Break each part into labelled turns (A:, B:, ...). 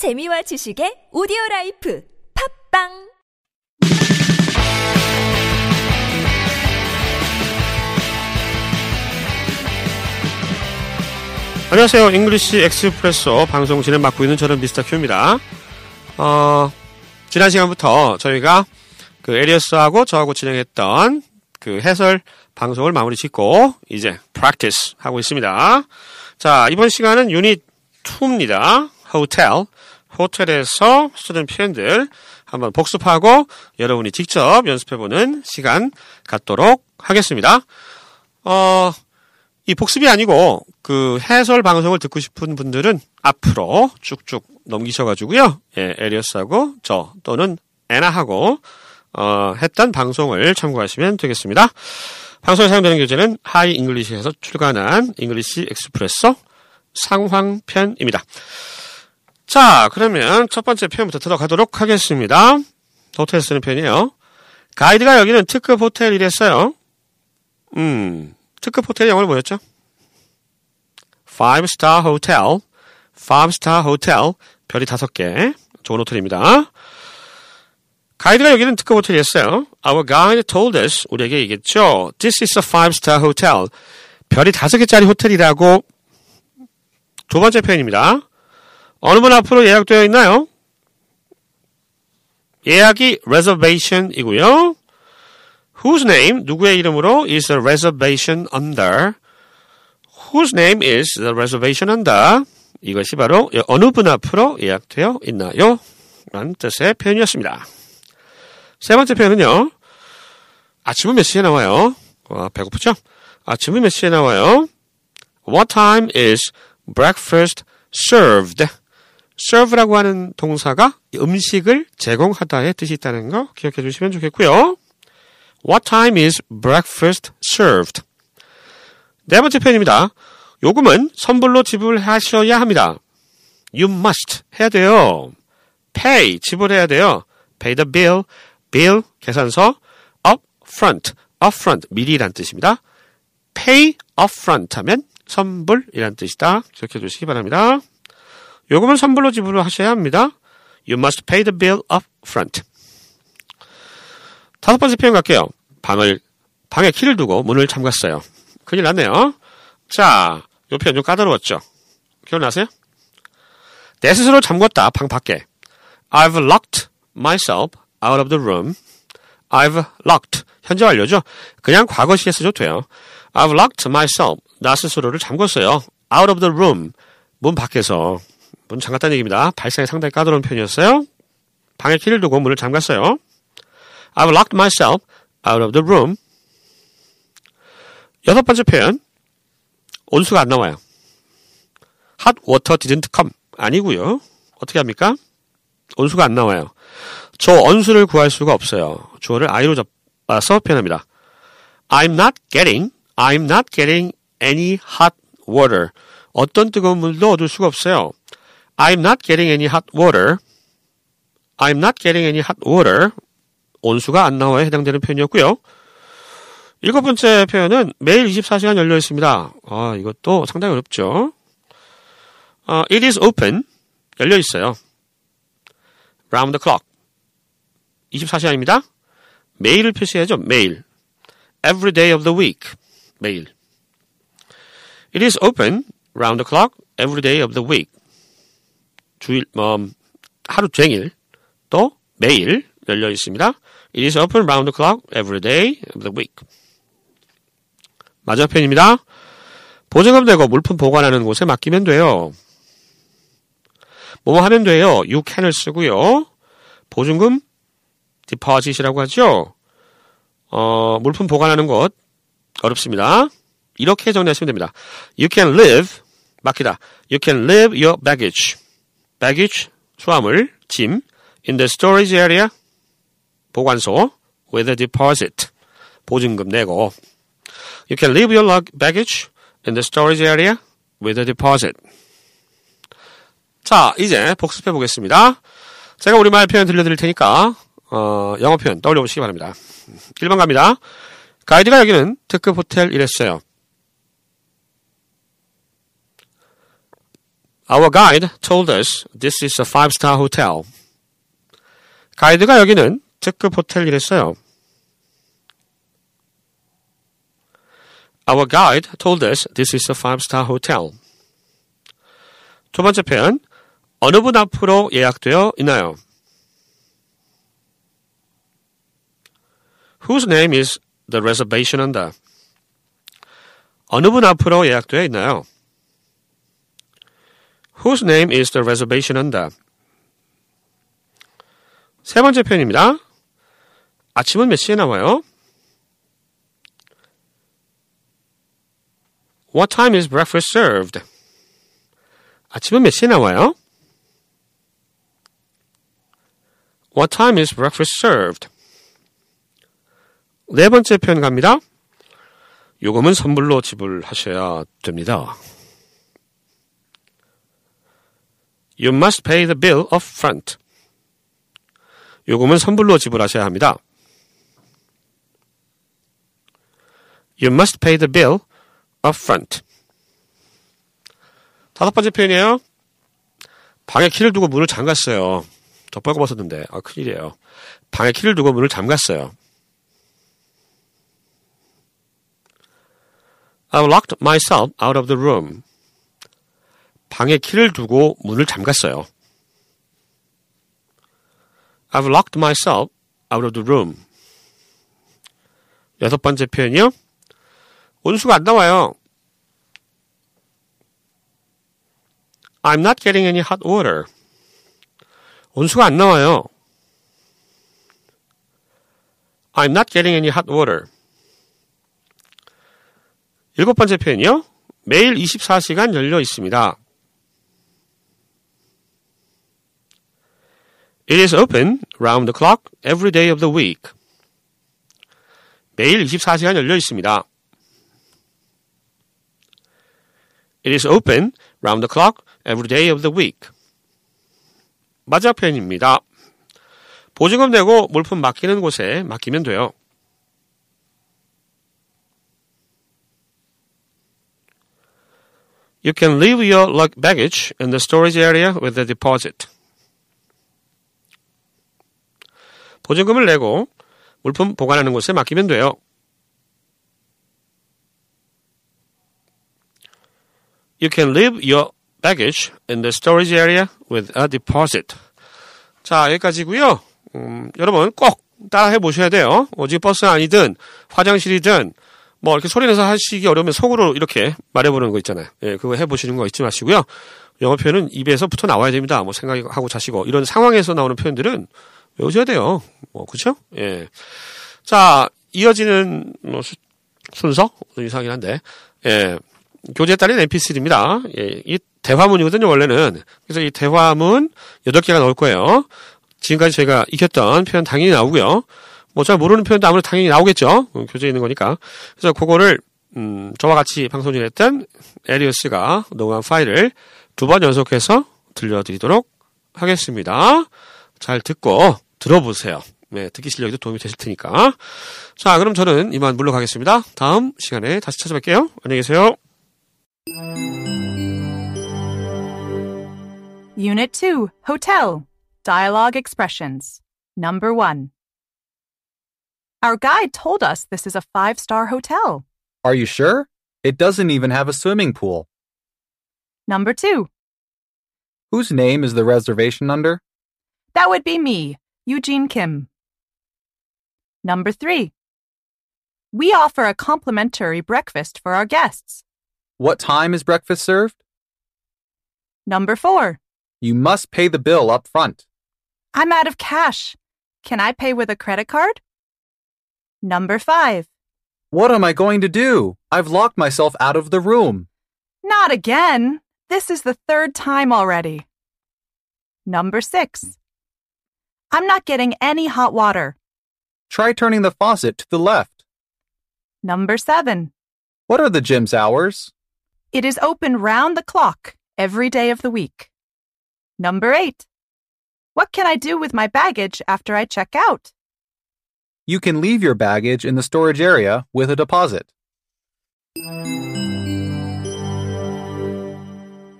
A: 재미와 지식의 오디오 라이프 팟빵
B: 안녕하세요. English Expresso 방송 진행 맡고 있는 저는 Mr. Q입니다. 어, 지난 시간부터 저희가 그 에리어스하고 저하고 진행했던 그 해설 방송을 마무리 짓고 이제 practice 하고 있습니다. 자, 이번 시간은 유닛 2입니다. 호텔. 호텔에서 쓰는 표현들 한번 복습하고 여러분이 직접 연습해보는 시간 갖도록 하겠습니다. 어, 이 복습이 아니고 그 해설 방송을 듣고 싶은 분들은 앞으로 쭉쭉 넘기셔가지고요. 예, 에리어스하고 저 또는 애나하고 어, 했던 방송을 참고하시면 되겠습니다. 방송에 사용되는 교재는 Hi English에서 출간한 English Expresso 상황편입니다. 자, 그러면 첫 번째 표현부터 들어가도록 하겠습니다. 호텔 쓰는 표현이에요. 가이드가 여기는 특급 호텔이랬어요. 음, 특급 호텔의 영어로 뭐였죠? Five Star Hotel, Five Star Hotel, 별이 다섯 개, 좋은 호텔입니다. 가이드가 여기는 특급 호텔이었어요. Our guide told us, 우리에게 얘기했죠. This is a five star hotel. 별이 다섯 개짜리 호텔이라고 두 번째 표현입니다. 어느 분 앞으로 예약되어 있나요? 예약이 reservation이고요. Whose name, 누구의 이름으로 is the reservation under? Whose name is the reservation under? 이것이 바로 어느 분 앞으로 예약되어 있나요? 라는 뜻의 표현이었습니다. 세 번째 표현은요. 아침은 몇 시에 나와요? 와, 배고프죠? 아침은 몇 시에 나와요? What time is breakfast served? Serve라고 하는 동사가 음식을 제공하다의 뜻이 있다는 거 기억해 주시면 좋겠고요. What time is breakfast served? 네 번째 표현입니다. 요금은 선불로 지불하셔야 합니다. You must 해야 돼요. pay 지불해야 돼요. pay the bill, bill 계산서 up front, up front 미리란 뜻입니다. pay up front 하면 선불이란 뜻이다. 기억해 주시기 바랍니다. 요금은 선불로 지불을 하셔야 합니다. You must pay the bill up front. 다섯 번째 표현 갈게요. 방을, 방에 키를 두고 문을 잠갔어요. 큰일 났네요. 자, 요 표현 좀 까다로웠죠? 기억나세요? 내 스스로 잠궜다, 방 밖에. I've locked myself out of the room. I've locked. 현재 완료죠? 그냥 과거 시에 써도 돼요. I've locked myself. 나 스스로를 잠궜어요. out of the room. 문 밖에서. 문 잠갔다는 얘기입니다. 발상이 상당히 까다로운 표현이었어요. 방에 키를 두고 문을 잠갔어요. I've locked myself out of the room. 여섯 번째 표현. 온수가 안 나와요. Hot water didn't come. 아니고요. 어떻게 합니까? 온수가 안 나와요. 저 온수를 구할 수가 없어요. 주어를 I로 잡아서 표현합니다. I'm not getting, I'm not getting any hot water. 어떤 뜨거운 물도 얻을 수가 없어요. I'm not getting any hot water. I'm not getting any hot water. 온수가 안 나와에 해당되는 표현이었고요. 일곱 번째 표현은 매일 24시간 열려 있습니다. 아, 이것도 상당히 어렵죠. 어, it is open. 열려 있어요. round the clock. 24시간입니다. 매일을 표시해야죠. 매일. every day of the week. 매일. It is open round the clock every day of the week. 주일, 음, 하루 종일 또 매일 열려 있습니다. It is open round the clock every day of the week. 마지막 편입니다. 보증금 내고 물품 보관하는 곳에 맡기면 돼요. 뭐뭐 하면 돼요. you can을 쓰고요. 보증금 deposit이라고 하죠. 어, 물품 보관하는 곳 어렵습니다. 이렇게 정리하시면 됩니다. You can live 맡기다. You can leave your baggage. Baggage 수화물 짐 in the storage area 보관소 with a deposit 보증금 내고 You can leave your baggage in the storage area with a deposit. 자, 이제 복습해 보겠습니다. 제가 우리말 표현 들려드릴 테니까 어, 영어 표현 떠올려 보시기 바랍니다. 1번 갑니다. 가이드가 여기는 특급 호텔이랬어요. Our guide told us this is a five-star hotel. 가이드가 여기는 특급 호텔이랬어요. Our guide told us this is a five-star hotel. 두 번째 표현, 어느 분 앞으로 예약되어 있나요? Whose name is the reservation under? 어느 분 앞으로 예약되어 있나요? Whose name is the reservation under? 세 번째 표현입니다. 아침은 몇 시에 나와요? What time is breakfast served? 아침은 몇 시에 나와요? What time is breakfast served? 네 번째 표현 갑니다. 요금은 선불로 지불하셔야 됩니다. You must pay the bill up front. 요금은 선불로 지불하셔야 합니다. You must pay the bill up front. 다섯 번째 표현이에요. 방에 키를 두고 문을 잠갔어요. 덮벌고 벗었는데, 아, 큰일이에요. 방에 키를 두고 문을 잠갔어요. I locked myself out of the room. 방에 키를 두고 문을 잠갔어요. I've locked myself out of the room. 여섯 번째 표현이요. 온수가 안 나와요. I'm not getting any hot water. 온수가 안 나와요. I'm not getting any hot water. 일곱 번째 표현이요. 매일 24시간 열려 있습니다. It is open round the clock every day of the week. 매일 24시간 열려 있습니다. It is open round the clock every day of the week. 마지막 표현입니다. 보증금 내고 물품 맡기는 곳에 맡기면 돼요. You can leave your lug baggage in the storage area with a deposit. 보증금을 내고 물품 보관하는 곳에 맡기면 돼요. You can leave your baggage in the storage area with a deposit. 자, 여기까지고요. 음, 여러분 꼭 따라해 보셔야 돼요. 어디 버스 아니든 화장실이든 뭐 이렇게 소리 내서 하시기 어려우면 속으로 이렇게 말해보는 거 있잖아요. 예, 그거 해보시는 거 잊지 마시고요. 영어 표현은 입에서 붙어 나와야 됩니다. 뭐 생각하고 자시고 이런 상황에서 나오는 표현들은 외우셔야 돼요. 뭐 그렇죠? 예. 자 이어지는 뭐 수, 순서 이상하긴 한데 예. 교재에 따른 MP3입니다. 예, 이 대화문이거든요, 원래는. 그래서 이 대화문 8개가 나올 거예요. 지금까지 저희가 익혔던 표현 당연히 나오고요. 뭐 잘 모르는 표현도 아무래도 당연히 나오겠죠. 음, 교재에 있는 거니까. 그래서 그거를 음, 저와 같이 방송 중했던 에리어스가 녹음한 파일을 두 번 연속해서 들려드리도록 하겠습니다. 잘 듣고 들어보세요. 네, 듣기 실력에도 도움이 되실 테니까. 자, 그럼 저는 이만 물러가겠습니다. 다음 시간에 다시 찾아뵐게요. 안녕히 계세요.
C: Unit 2 Hotel Dialogue Expressions Number 1 Our guide told us this is a five star hotel.
D: Are you sure? It doesn't even have a swimming pool.
C: Number 2
D: Whose name is the reservation under?
C: That would be me, Eugene Kim. Number 3 We offer a complimentary breakfast for our guests.
D: What time is breakfast served?
C: Number 4
D: You must pay the bill up front.
C: I'm out of cash. Can I pay with a credit card? Number 5
D: What am I going to do? I've locked myself out of the room.
C: Not again. This is the third time already. Number 6 I'm not getting any hot water.
D: Try turning the faucet to the left.
C: Number 7
D: What are the gym's hours?
C: It is open round the clock every day of the week. Number 8 What can I do with my baggage after I check out?
D: You can leave your baggage in the storage area with a deposit.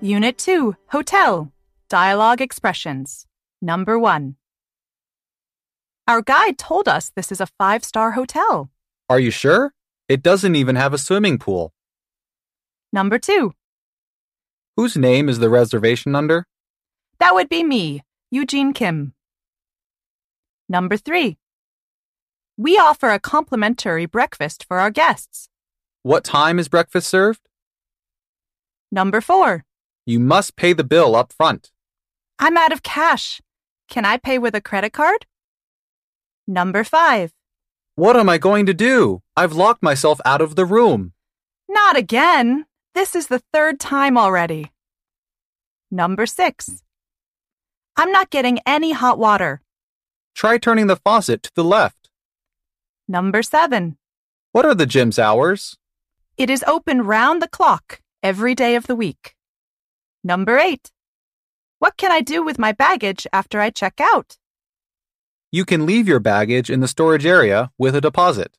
C: Unit 2, Hotel. Dialogue Expressions. Number 1. Our guide told us this is a five star hotel.
D: Are you sure? It doesn't even have a swimming pool.
C: Number 2.
D: Whose name is the reservation under?
C: That would be me, Eugene Kim. Number 3. We offer a complimentary breakfast for our guests.
D: What time is breakfast served?
C: Number 4.
D: You must pay the bill up front.
C: I'm out of cash. Can I pay with a credit card? Number 5.
D: What am I going to do? I've locked myself out of the room.
C: Not again. This is the third time already. Number 6. I'm not getting any hot water.
D: Try turning the faucet to the left.
C: Number 7.
D: What are the gym's hours?
C: It is open round the clock every day of the week. Number 8. What can I do with my baggage after I check out?
D: You can leave your baggage in the storage area with a deposit.